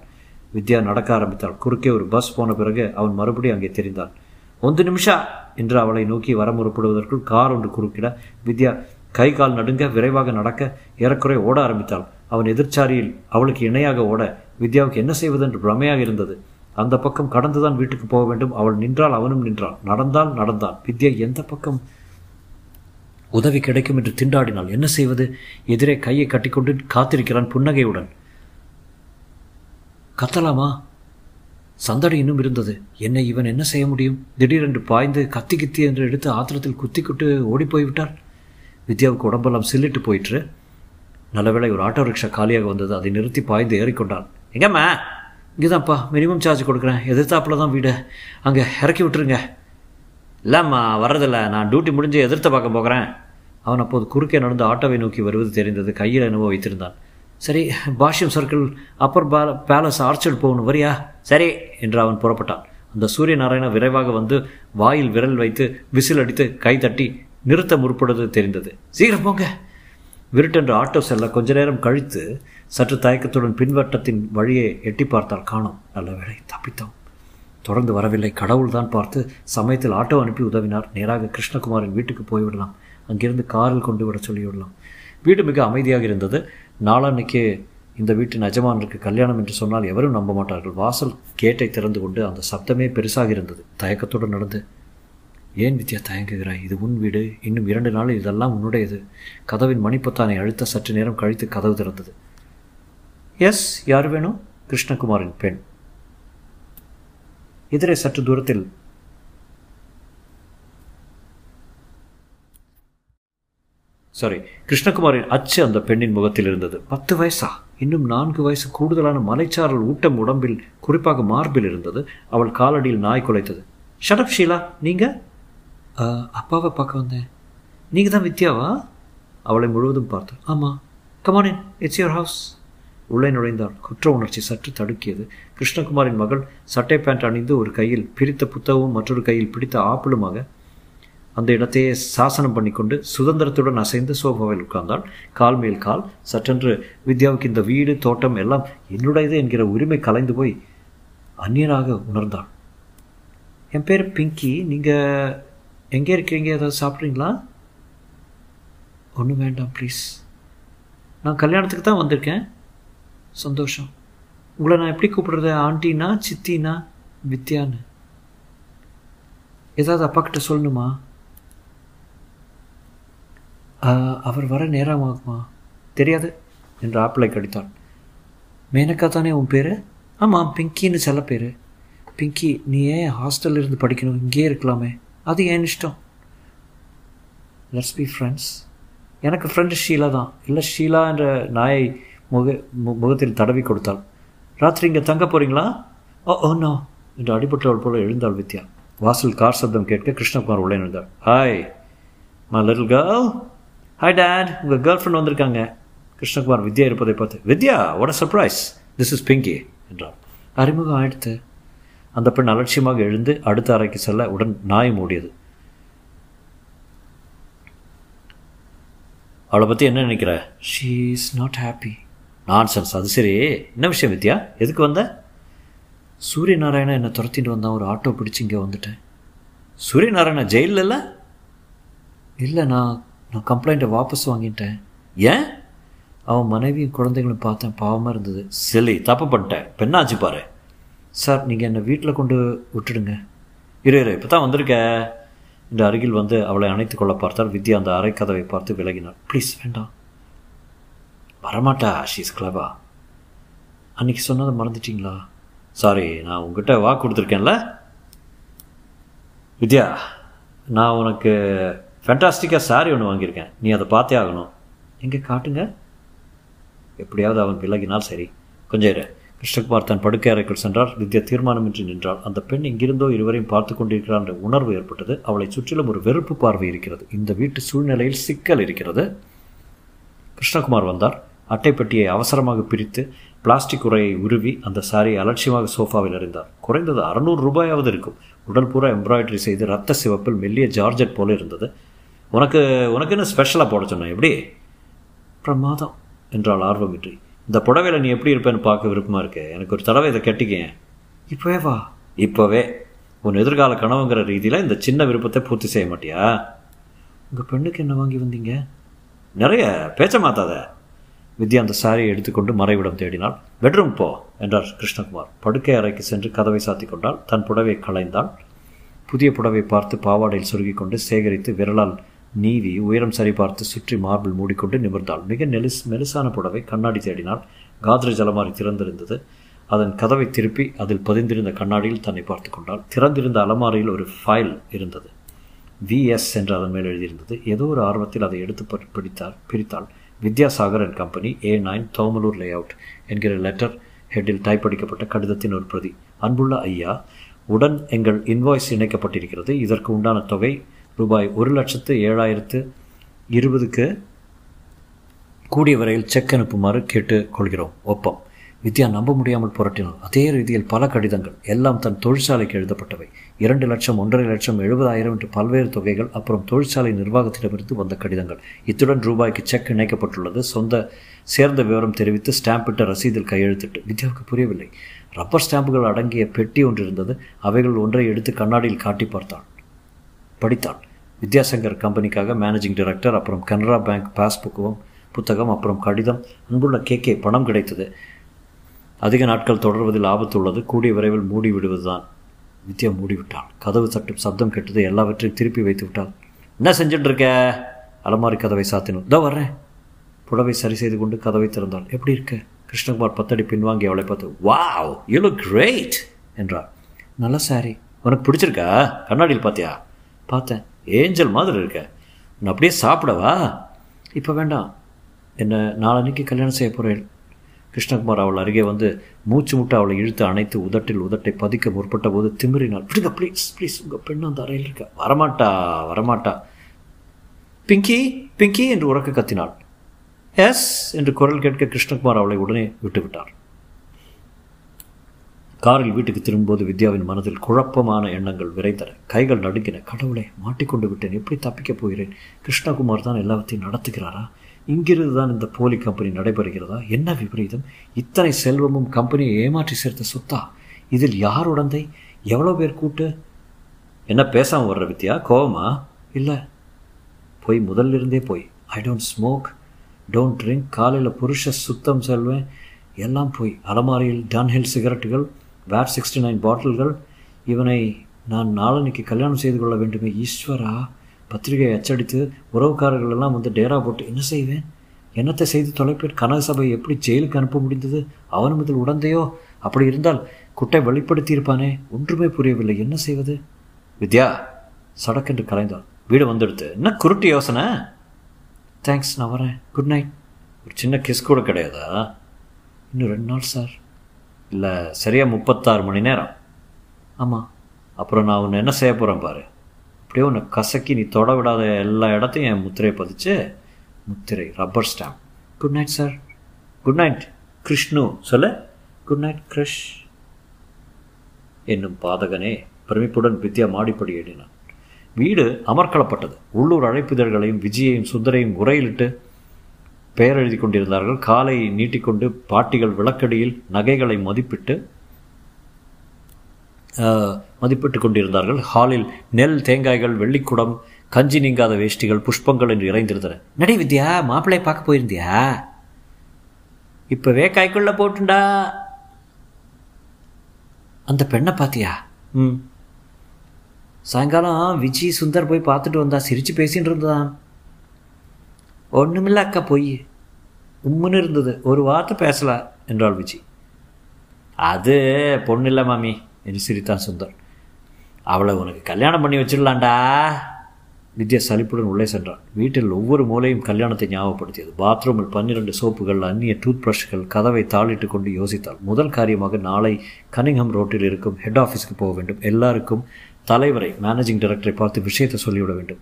வித்யா நடக்க ஆரம்பித்தாள். குறுக்கே ஒரு பஸ் போன பிறகு அவன் மறுபடியும் அங்கே தெரிந்தான். ஒன்று நிமிஷா என்று அவளை நோக்கி வர முறப்படுவதற்குள் கார் ஒன்று குறுக்கிட வித்யா கை கால் நடுங்க விரைவாக நடக்க ஏறக்குறை ஓட ஆரம்பித்தாள். அவன் எதிர்ச்சாரியில் அவளுக்கு இணையாக ஓட வித்யாவுக்கு என்ன செய்வது என்று பிரமையாக இருந்தது. அந்த பக்கம் கடந்துதான் வீட்டுக்கு போக வேண்டும். அவள் நின்றால் அவனும் நின்றான். நடந்தால் நடந்தான். வித்யா எந்த பக்கம்? உதவி கிடைக்கும் என்று திண்டாடினாள் என்ன செய்வது? எதிரே கையை கட்டிக்கொண்டு காத்திருக்கிறான் புன்னகையுடன். கத்தலாமா? சந்தடி இன்னும் இருந்தது. என்னை இவன் என்ன செய்ய முடியும்? திடீரென்று பாய்ந்து கத்தி கித்தி என்று எடுத்து ஆத்திரத்தில் குத்தி கொட்டு ஓடிப்போய் வித்யாவுக்கு உடம்பெல்லாம் சில்லிட்டு போயிற்று. நல்லவேளை ஒரு ஆட்டோ ரிக்ஷா காலியாக வந்தது. அதை நிறுத்தி பாய்ந்து ஏறிக்கொண்டான். எங்கம்மா? இங்கேதான்ப்பா. மினிமம் சார்ஜ் கொடுக்குறேன். எதிர்த்தாப்பில் தான் வீடு. அங்கே இறக்கி விட்டுருங்க. இல்லைம்மா வர்றதில்ல. நான் டியூட்டி முடிஞ்சு எதிர்த்த பார்க்க போகிறேன். அவன் அப்போது குறுக்கே நடந்து ஆட்டோவை நோக்கி வருவது தெரிந்தது கையில் என்னவோ வைத்திருந்தான். சரி பாஷ்யம் சர்க்கிள் அப்பர் பேல பேலஸ் ஆர்ச்சல் போகணும். வரியா? சரி என்று அவன் புறப்பட்டான். அந்த சூரிய நாராயணன் விரைவாக வந்து வாயில் விரல் வைத்து விசில் அடித்து கை தட்டி நிறுத்த முற்படுவது தெரிந்தது. சீக்கிரம் போங்க. விருட்டென்று ஆட்டோ செல்ல கொஞ்ச நேரம் கழித்து சற்று தயக்கத்துடன் பின்வட்டத்தின் வழியே எட்டி பார்த்தால் காணும். நல்ல வேளை தப்பித்தோம். தொடர்ந்து வரவில்லை. கடவுள் தான் பார்த்து சமயத்தில் ஆட்டோ அனுப்பி உதவினார். நேராக கிருஷ்ணகுமாரின் வீட்டுக்கு போய்விடலாம். அங்கிருந்து காரில் கொண்டு விட சொல்லிவிடலாம். வீடு மிக அமைதியாக இருந்தது. நாளன்னைக்கு இந்த வீட்டின் அஜமானருக்கு கல்யாணம் என்று சொன்னால் எவரும் நம்ப மாட்டார்கள். வாசல் கேட்டை திறந்து கொண்டு அந்த சப்தமே பெருசாக இருந்தது. தயக்கத்துடன் நடந்து ஏன் வித்யா தயங்குகிறாய்? இது உன் வீடு. இன்னும் இரண்டு நாள் இதெல்லாம் உன்னுடையது. கதவின் மணிப்பத்தானை அழுத்த சற்று நேரம் கழித்து கதவு திறந்தது. எஸ் யார் வேணும்? கிருஷ்ணகுமாரின் பெண். எதிரே சற்று தூரத்தில். சாரி கிருஷ்ணகுமாரின் அச்சு அந்த பெண்ணின் முகத்தில் இருந்தது. பத்து வயசா? இன்னும் நான்கு வயசு கூடுதலான மலைச்சாரல் ஊட்டம் உடம்பில் குறிப்பாக மார்பில் இருந்தது. அவள் காலடியில் நாய் குலைத்தது. ஷடப் ஷீலா நீங்கள் அப்பாவை பார்க்க வந்தேன். நீங்கள் தான் வித்யாவா? அவளை முழுவதும் பார்த்தாள் ஆமாம் கமானின் இட்ஸ் யுவர் ஹவுஸ் உள்ளே நுழைந்தாள். குற்ற உணர்ச்சி சற்று தடுக்கியது. கிருஷ்ணகுமாரின் மகள் சட்டை பேண்ட் அணிந்து ஒரு கையில் பிரித்த புத்தகமும் மற்றொரு கையில் பிடித்த ஆப்பிளுமாக அந்த இடத்தையே சாசனம் பண்ணிக்கொண்டு சுதந்திரத்துடன் அசைந்து சோஃபாவில் உட்கார்ந்தாள். கால் மேல் கால் சற்றென்று வித்யாவுக்கு இந்த வீடு தோட்டம் எல்லாம் என்னுடையது என்கிற உரிமை கலைந்து போய் அந்நியனாக உணர்ந்தாள். என் பேர் பிங்கி. நீங்கள் எங்கே இருக்கிறீங்க ஏதாவது சாப்பிட்றீங்களா? ஒன்றும் வேண்டாம் ப்ளீஸ் நான் கல்யாணத்துக்கு தான் வந்திருக்கேன். சந்தோஷம். உங்களை நான் எப்படி கூப்பிடுறது? ஆண்டினா சித்தினா வித்யான்னு? ஏதாவது அப்பா கிட்ட சொல்லணுமா? அவர் வர நேரமாகுமா தெரியாது என்று ஆப்பிளை கடித்தான். மேனக்கா தானே உன் பேர்? ஆமாம் பிங்கின்னு செல்ல பேர். பிங்கி நீ ஏன் ஹாஸ்டலில் இருந்து படிக்கணும்? இங்கேயே இருக்கலாமே. அது ஏன் இஷ்டம்? லெட்ஸ் பி ஃப்ரெண்ட்ஸ் எனக்கு ஃப்ரெண்டு ஷீலா தான். இல்லை ஷீலா என்ற நாயை முக முகத்தில் தடவி கொடுத்தாள். ராத்திரி இங்கே தங்க போகிறீங்களா oh oh, oh oh, no என்று அடிபட்டவள் போல எழுந்தாள் வித்யா. வாசல் கார் சப்தம் கேட்க கிருஷ்ணகுமார் உள்ளே எழுந்தாள் hi my little girl hi dad உங்கள் கேர்ள் ஃப்ரெண்ட் வந்திருக்காங்க. கிருஷ்ணகுமார் வித்யா இருப்பதை பார்த்து Vidya what a surprise this is Pinky என்றார். அறிமுகம் ஆயிடுத்து அந்த பெண் அலட்சியமாக எழுந்து அடுத்த அறைக்கு செல்ல உடன் நாய் மூடியது. அவளை பற்றி என்ன நினைக்கிற? She is not happy nonsense அது சரி. என்ன விஷயம் வித்யா? எதுக்கு வந்த? சூரிய நாராயணன் என்னை துரத்திட்டு வந்தான். ஒரு ஆட்டோ பிடிச்சி இங்கே வந்துட்டேன். சூரிய நாராயண ஜெயிலில் இல்லை? இல்லை நான் நான் கம்ப்ளைண்ட்டை வாபஸ் வாங்கிட்டேன். ஏன்? அவன் மனைவியும் குழந்தைகளும் பார்த்தேன். பாவமாக இருந்தது. சிலி தப்பு பண்ணிட்டேன். பெண்ணாச்சு பாரு. சார் நீங்கள் என்னை வீட்டில் கொண்டு விட்டுடுங்க. இரு இரு இப்போ தான் வந்திருக்க. இந்த அருகில் வந்து அவளை அணைத்து கொள்ள பார்த்தால் வித்யா அந்த அரை கதவை பார்த்து விலகினாள். ப்ளீஸ் வேண்டாம். வரமாட்டா ஷீஸ் கிளவா அன்னைக்கு சொன்னதை மறந்துட்டீங்களா? சாரி நான் உங்ககிட்ட வாக்கு கொடுத்துருக்கேன்ல. வித்யா நான் உனக்கு ஃபேண்டாஸ்டிக்காக சாரி ஒன்று வாங்கியிருக்கேன். நீ அதை பார்த்தே ஆகணும். எங்கே காட்டுங்க? எப்படியாவது அவன் விலகினால் சரி. கொஞ்சம் இரு. கிருஷ்ணகுமார் தன் படுக்கை அறைக்குள் சென்றார். வித்யா தீர்மானமின்றி நின்றாள். அந்த பெண் எங்கிருந்தோ இருவரையும் பார்த்து கொண்டிருக்கிறார் என்ற உணர்வு ஏற்பட்டது. அவளை சுற்றிலும் ஒரு வெறுப்பு பார்வை இருக்கிறது. இந்த வீட்டு சூழ்நிலையில் சிக்கல் இருக்கிறது. கிருஷ்ணகுமார் வந்தார். அட்டைப்பட்டியை அவசரமாக பிரித்து பிளாஸ்டிக் உரையை உருவி அந்த சாரியை அலட்சியமாக சோஃபாவில் அறிந்தார். குறைந்தது அறுநூறு ரூபாயாவது இருக்கும். உடல் பூரா எம்ப்ராய்டரி செய்து ரத்த சிவப்பில் மெல்லிய ஜார்ஜெட் போல இருந்தது. உனக்கு உனக்கு என்ன ஸ்பெஷலாக போட சொன்னேன்? எப்படி? பிரமாதம் என்றால் ஆர்வமின்றி. இந்த புடவையில் நீ எப்படி இருப்பேன்னு பார்க்க விருப்பமாக இருக்கு? எனக்கு ஒரு தடவை இதை கட்டிக்கேன் இப்போவே வா. இப்போவே. உன் எதிர்கால கனவுங்கிற ரீதியில் இந்த சின்ன விருப்பத்தை பூர்த்தி செய்ய மாட்டியா? உங்கள் பெண்ணுக்கு என்ன வாங்கி வந்தீங்க? நிறைய. பேச்ச மாத்தாத. வித்யா அந்த சாரியை எடுத்துக்கொண்டு மறைவிடம் தேடினாள். பெட்ரூம் போ என்றார் கிருஷ்ணகுமார். படுக்கை அறைக்கு சென்று கதவை சாத்தி கொண்டால் தன் புடவை களைந்தாள். புதிய புடவை பார்த்து பாவாடையில் சொருகிக் கொண்டு சேகரித்து விரலால் நீவி உயரம் சரிபார்த்து சுற்றி மார்பிள் மூடிக்கொண்டு நிமிர்ந்தாள். மிக நெலிஸ் மெலிசான புடவை கண்ணாடி தேடினாள். காத்ரேஜ் ஜலமாரி திறந்திருந்தது. அதன் கதவை திருப்பி அதில் பதிந்திருந்த கண்ணாடியில் தன்னை பார்த்து கொண்டாள். திறந்திருந்த அலமாரியில் ஒரு ஃபைல் இருந்தது. விஎஸ் என்று அதன் மேல் எழுதியிருந்தது. ஏதோ ஒரு ஆர்வத்தில் அதை எடுத்து பிடித்தார் பிரித்தாள். Vidyasagar and company A nine Domlur layout என்கிற லெட்டர் ஹெட்டில் டைப் அடிக்கப்பட்ட கடிதத்தின் ஒரு பிரதி. அன்புள்ள ஐயா உடன் எங்கள் இன்வாய்ஸ் இணைக்கப்பட்டிருக்கிறது. இதற்கு உண்டான தொகை ரூபாய் ஒரு லட்சத்து ஏழாயிரத்து இருபதுக்கு கூடிய வரையில் செக் அனுப்புமாறு கேட்டுக்கொள்கிறோம். ஒப்பம். வித்யா நம்ப முடியாமல் புரட்டினாள் அதே ரீதியில் பல கடிதங்கள். எல்லாம் தன் தொழிற்சாலைக்கு எழுதப்பட்டவை. இரண்டு லட்சம் ஒன்றரை லட்சம் எழுபதாயிரம் என்று பல்வேறு தொகைகள் அப்புறம் தொழிற்சாலை நிர்வாகத்திடமிருந்து வந்த கடிதங்கள். இத்துடன் ரூபாய்க்கு செக் இணைக்கப்பட்டுள்ளது. சொந்த சேர்ந்த விவரம் தெரிவித்து ஸ்டாம்பிட்ட ரசீதில் கையெழுத்திட்டு. வித்யாவுக்கு புரியவில்லை. ரப்பர் ஸ்டாம்புகள் அடங்கிய பெட்டி ஒன்று இருந்தது. அவைகள் ஒன்றை எடுத்து கண்ணாடியில் காட்டி பார்த்தாள் படித்தாள் வித்யாசங்கர் கம்பெனிக்காக மேனேஜிங் டைரக்டர் அப்புறம் கனரா பேங்க் பாஸ்புக்கும் புத்தகம் அப்புறம் கடிதம் அன்புள்ள கேக்கே பணம் கிடைத்தது. அதிக நாட்கள் தொடர்வதில் ஆபத்து உள்ளது கூடிய விரைவில் மூடி விடுவதுதான். வித்யா மூடிவிட்டாள் கதவு தட்டும் சப்தம் கெட்டது. எல்லாவற்றையும் திருப்பி வைத்து விட்டாள். என்ன செஞ்சுட்டு இருக்க அலமாரி கதவை சாத்தினோம். இதோ வர்றேன். புடவை சரி செய்து கொண்டு கதவை திறந்தாள். எப்படி இருக்க? கிருஷ்ணகுமார் பத்தடி பின்வாங்கி அவளை பார்த்து வாவ் யூ லுக் கிரேட் என்றார் நல்ல சாரி உனக்கு பிடிச்சிருக்கா? கண்ணாடியில் பார்த்தியா? பார்த்தேன். ஏஞ்சல் மாதிரி இருக்க. உன்னை அப்படியே சாப்பிடவா? இப்போ வேண்டாம். என்னை நாளன்னைக்கு கல்யாணம் செய்ய போகிறேன் கிருஷ்ணகுமார் அவள் அருகே வந்து மூச்சு முட்டை அவளை இழுத்து அணைத்து உதட்டில் உதட்டை பதிக்க முற்பட்ட போது திமிரினாள் விடுங்க ப்ளீஸ் ப்ளீஸ் உங்கள் பெண் அந்த அறையில் இருக்க? வரமாட்டா வரமாட்டா. பிங்கி பிங்கி என்று உறக்க கத்தினாள். எஸ் என்று குரல் கேட்க கிருஷ்ணகுமார் அவளை உடனே விட்டுவிட்டார். காரில் வீட்டுக்கு திரும்பும்போது வித்யாவின் மனதில் குழப்பமான எண்ணங்கள் விரைந்தன. கைகள் நடுங்கின. கடவுளை மாட்டிக்கொண்டு விட்டேன். எப்படி தப்பிக்கப் போகிறேன்? கிருஷ்ணகுமார் தான் எல்லாத்தையும் நடத்துகிறாரா? இங்கிருந்து தான் இந்த போலி கம்பெனி நடைபெறுகிறதா? என்ன விபரீதம்? இத்தனை செல்வமும் கம்பெனியை ஏமாற்றி சேர்த்த சொத்தா? இதில் யார் உடந்தை? எவ்வளோ பேர் கூட்டு? என்ன பேசாமல் வர்ற வித்யா? கோவமா? இல்லை. போய் முதல்ல இருந்தே போய். I don't smoke don't drink காலையில் புருஷ சுத்தம் செல்வேன். எல்லாம் போய். அலமாரியில் டான்ஹில் சிகரெட்டுகள் வேர் சிக்ஸ்டி நைன் பாட்டில்கள் இவனை நான் நாளன்னைக்கு கல்யாணம் செய்து கொள்ள வேண்டுமே. ஈஸ்வரா பத்திரிகையை அச்சடித்து உறவுக்காரர்கள் எல்லாம் வந்து டேரா போட்டு என்ன செய்வேன்? என்னத்தை செய்து தொலைப்பேன்? கனக எப்படி ஜெயிலுக்கு அனுப்ப முடிந்தது? அவனும் இதில் உடந்தையோ? அப்படி இருந்தால் குட்டை வெளிப்படுத்தியிருப்பானே. ஒன்றுமே புரியவில்லை. என்ன செய்வது? வித்யா சடக்கென்று கலைந்தாள் வீடு வந்துடுத்து. என்ன குருட்டு யோசனை? தேங்க்ஸ் நான் வரேன். குட் நைட் ஒரு சின்ன கிஸ் கூட கிடையாதா? இன்னும் ரெண்டு நாள் சார் இல்லை சரியாக முப்பத்தாறு மணி நேரம். ஆமாம் அப்புறம் நான் உன்னை என்ன செய்ய போகிறேன் பாரு. அப்படியே உன்னை கசக்கி நீ தொட விடாத எல்லா இடத்தையும் என் முத்திரையை பதிச்சு முத்திரை rubber stamp good night sir good night Krishnu சொல்ல. குட் நைட் கிருஷ் என்னும் பாதகனே பிரமிப்புடன் வித்யா மாடிப்படி ஏறினான். வீடு அமர்க்களப்பட்டது. உள்ளூர் அழைப்பிதழ்களையும் விஜயையும் சுந்தரையும் உரையிலிட்டு பெயர் எழுதி கொண்டிருந்தார்கள் காலை நீட்டிக்கொண்டு பாட்டிகள் விளக்கடியில் நகைகளை மதிப்பிட்டு மதிப்பிட்டு கொண்டிருந்தார்கள். ஹாலில் நெல் தேங்காய்கள் வெள்ளிக்குடம் கஞ்சி நீங்காத வேஷ்டிகள் புஷ்பங்கள் என்று இறைந்திருந்தன. நடி வித்யா மாப்பிள்ளையை பார்க்க போயிருந்தியா? இப்போவே கைக்குள்ள போட்டுண்டா? அந்த பெண்ணை பார்த்தியா ம். சாயங்காலம் விஜய் சுந்தர் போய் பார்த்துட்டு வந்தா சிரித்து பேசின்னு இருந்தான் ஒன்றுமில்ல அக்கா பொய். உம்முன்னு இருந்தது. ஒரு வார்த்தை பேசல என்றாள் விஜி. அது பொண்ணு இல்லை மாமி என்று சிரித்தான் சுந்தர். அவளை உனக்கு கல்யாணம் பண்ணி வச்சிடலாண்டா வித்யா சலிப்புடன் உள்ளே சென்றான். வீட்டில் ஒவ்வொரு மூலையும் கல்யாணத்தை ஞாபகப்படுத்தியது. பாத்ரூமில் பன்னிரண்டு சோப்புகள் அந்நிய டூத் ப்ரஷ்கள் கதவை தாளிட்டு கொண்டு யோசித்தாள். முதல் காரியமாக நாளை கனிங்ஹம் ரோட்டில் இருக்கும் ஹெட் ஆஃபீஸ்க்கு போக வேண்டும். எல்லாருக்கும் தலைவரை மேனேஜிங் டைரக்டரை பார்த்து விஷயத்தை சொல்லிவிட வேண்டும்.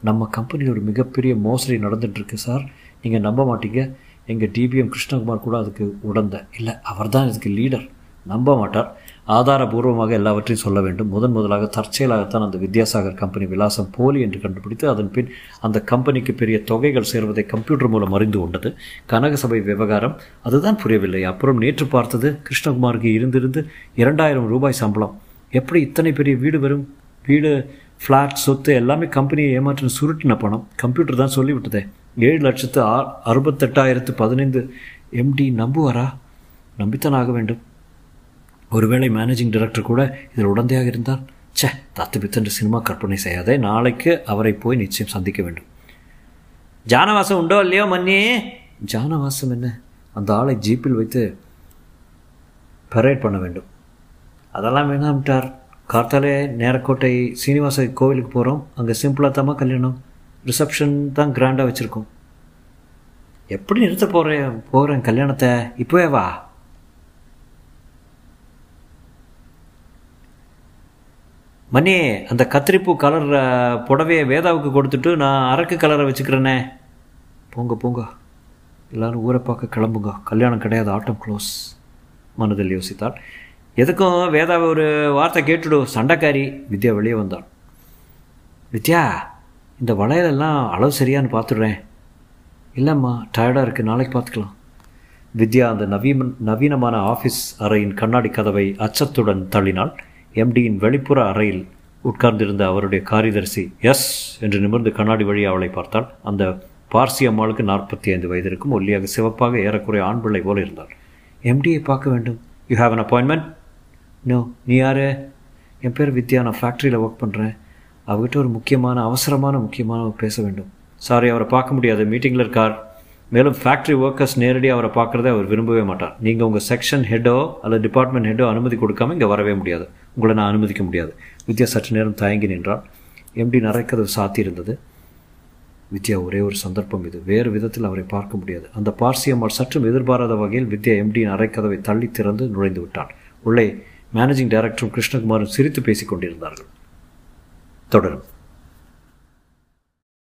நம்ம கம்பெனியில் ஒரு மிகப்பெரிய மோசடி நடந்துகிட்ருக்கு சார் நீங்கள் நம்ப மாட்டீங்க. எங்கள் டிபிஎம் கிருஷ்ணகுமார் கூட அதுக்கு உடந்த. இல்லை அவர் தான் இதுக்கு லீடர் நம்ப மாட்டார். ஆதாரபூர்வமாக எல்லாவற்றையும் சொல்ல வேண்டும். முதன் முதலாக தற்செயலாகத்தான் அந்த வித்யாசாகர் கம்பெனி விலாசம் போலி என்று கண்டுபிடித்து அதன் பின் அந்த கம்பெனிக்கு பெரிய தொகைகள் சேர்வதை கம்ப்யூட்டர் மூலம் அறிந்து கொண்டது. கனகசபை விவகாரம் அதுதான் புரியவில்லை. அப்புறம் நேற்று பார்த்தது கிருஷ்ணகுமாருக்கு இருந்திருந்து இரண்டாயிரம் ரூபாய் சம்பளம். எப்படி இத்தனை பெரிய வீடு வரும்? வீடு ஃப்ளாட் சொத்து எல்லாமே கம்பெனியை ஏமாற்றின சுருட்டின பணம். கம்ப்யூட்டர் தான் சொல்லிவிட்டதே. ஏழு லட்சத்து ஆ அறுபத்தெட்டாயிரத்து பதினைந்து எம்டி நம்புவாரா? நம்பித்தான் ஆக வேண்டும். ஒருவேளை மேனேஜிங் டைரக்டர் கூட இதில் உடந்தையாக இருந்தால் ச்சே தத்து பித்தன்று சினிமா கற்பனை செய்யாதே நாளைக்கு அவரை போய் நிச்சயம் சந்திக்க வேண்டும். ஜானவாசம் உண்டோ இல்லையோ மன்னி? ஜானவாசம் என்ன? அந்த ஆளை ஜீப்பில் வைத்து பெரேட் பண்ண வேண்டும். அதெல்லாம் வேணாம்ட்டார். கார்த்தாலே நேரக்கோட்டை சீனிவாச கோவிலுக்கு போகிறோம் அங்கே சிம்பிளாக தாம்மா கல்யாணம்? ரிசப்ஷன் தான் கிராண்டாக வச்சுருக்கோம். எப்படி நிறுத்த போகிறேன் போகிறேன் கல்யாணத்தை? இப்போவே வா. மணி அந்த கத்திரிப்பூ கலர் புடவையை வேதாவுக்கு கொடுத்துட்டு நான் அரக்கு கலரை வச்சுக்கிறேனே. போங்க போங்க. எல்லோரும் ஊரை பார்க்க கிளம்புங்க. கல்யாணம் கிடையாது. ஆட்டம் க்ளோஸ் மனதில் யோசித்தாள் எதுக்கும் வேதாவை ஒரு வார்த்தை கேட்டுடு. சண்டைக்காரி வித்யா வெளியே வந்தாள் வித்யா இந்த வளையலெல்லாம் அளவு சரியான்னு பார்த்துடுறேன். இல்லைம்மா டயர்டாக இருக்குது நாளைக்கு பார்த்துக்கலாம். வித்யா அந்த நவீன நவீனமான ஆஃபீஸ் அறையின் கண்ணாடி கதவை அச்சத்துடன் தள்ளினாள். எம்டியின் வெளிப்புற அறையில் உட்கார்ந்திருந்த அவருடைய காரியதரிசி எஸ் என்று நிமிர்ந்து கண்ணாடி வழி அவளை பார்த்தாள். அந்த பார்சி அம்மாளுக்கு நாற்பத்தி ஐந்து வயது இருக்கும். ஒல்லியாக சிவப்பாக ஏறக்குறைய ஆண் பிள்ளை போல இருந்தாள். எம்டியை பார்க்க வேண்டும். You have an appointment no நீ யார்? என் பேர் வித்யா. நான் ஃபேக்ட்ரியில் ஒர்க் பண்ணுறேன் அவர்கிட்ட ஒரு முக்கியமான அவசரமான முக்கியமான பேச வேண்டும். சாரி அவரை பார்க்க முடியாது. மீட்டிங்கில் இருக்கார். மேலும் ஃபேக்ட்ரி ஒர்க்கர்ஸ் நேரடியாக அவரை பார்க்குறத அவர் விரும்பவே மாட்டார். நீங்கள் உங்கள் செக்ஷன் ஹெட்டோ அல்லது டிபார்ட்மெண்ட் ஹெட்டோ அனுமதி கொடுக்காம இங்கே வரவே முடியாது. உங்களை நான் அனுமதிக்க முடியாது. வித்யா சற்று நேரம் தயங்கி நின்றால் எம்டி நரைக்கதவு சாத்தியிருந்தது வித்யா ஒரே ஒரு சந்தர்ப்பம் இது. வேறு விதத்தில் அவரை பார்க்க முடியாது. அந்த பார்சியம்மாள் சற்றும் எதிர்பாராத வகையில் வித்யா எம்டியின் அரைக்கதவை தள்ளி திறந்து நுழைந்து விட்டான் உள்ளே மேனேஜிங் டைரக்டரும் கிருஷ்ணகுமாரும் சிரித்து பேசிக் கொண்டிருந்தார்கள். தொடரும்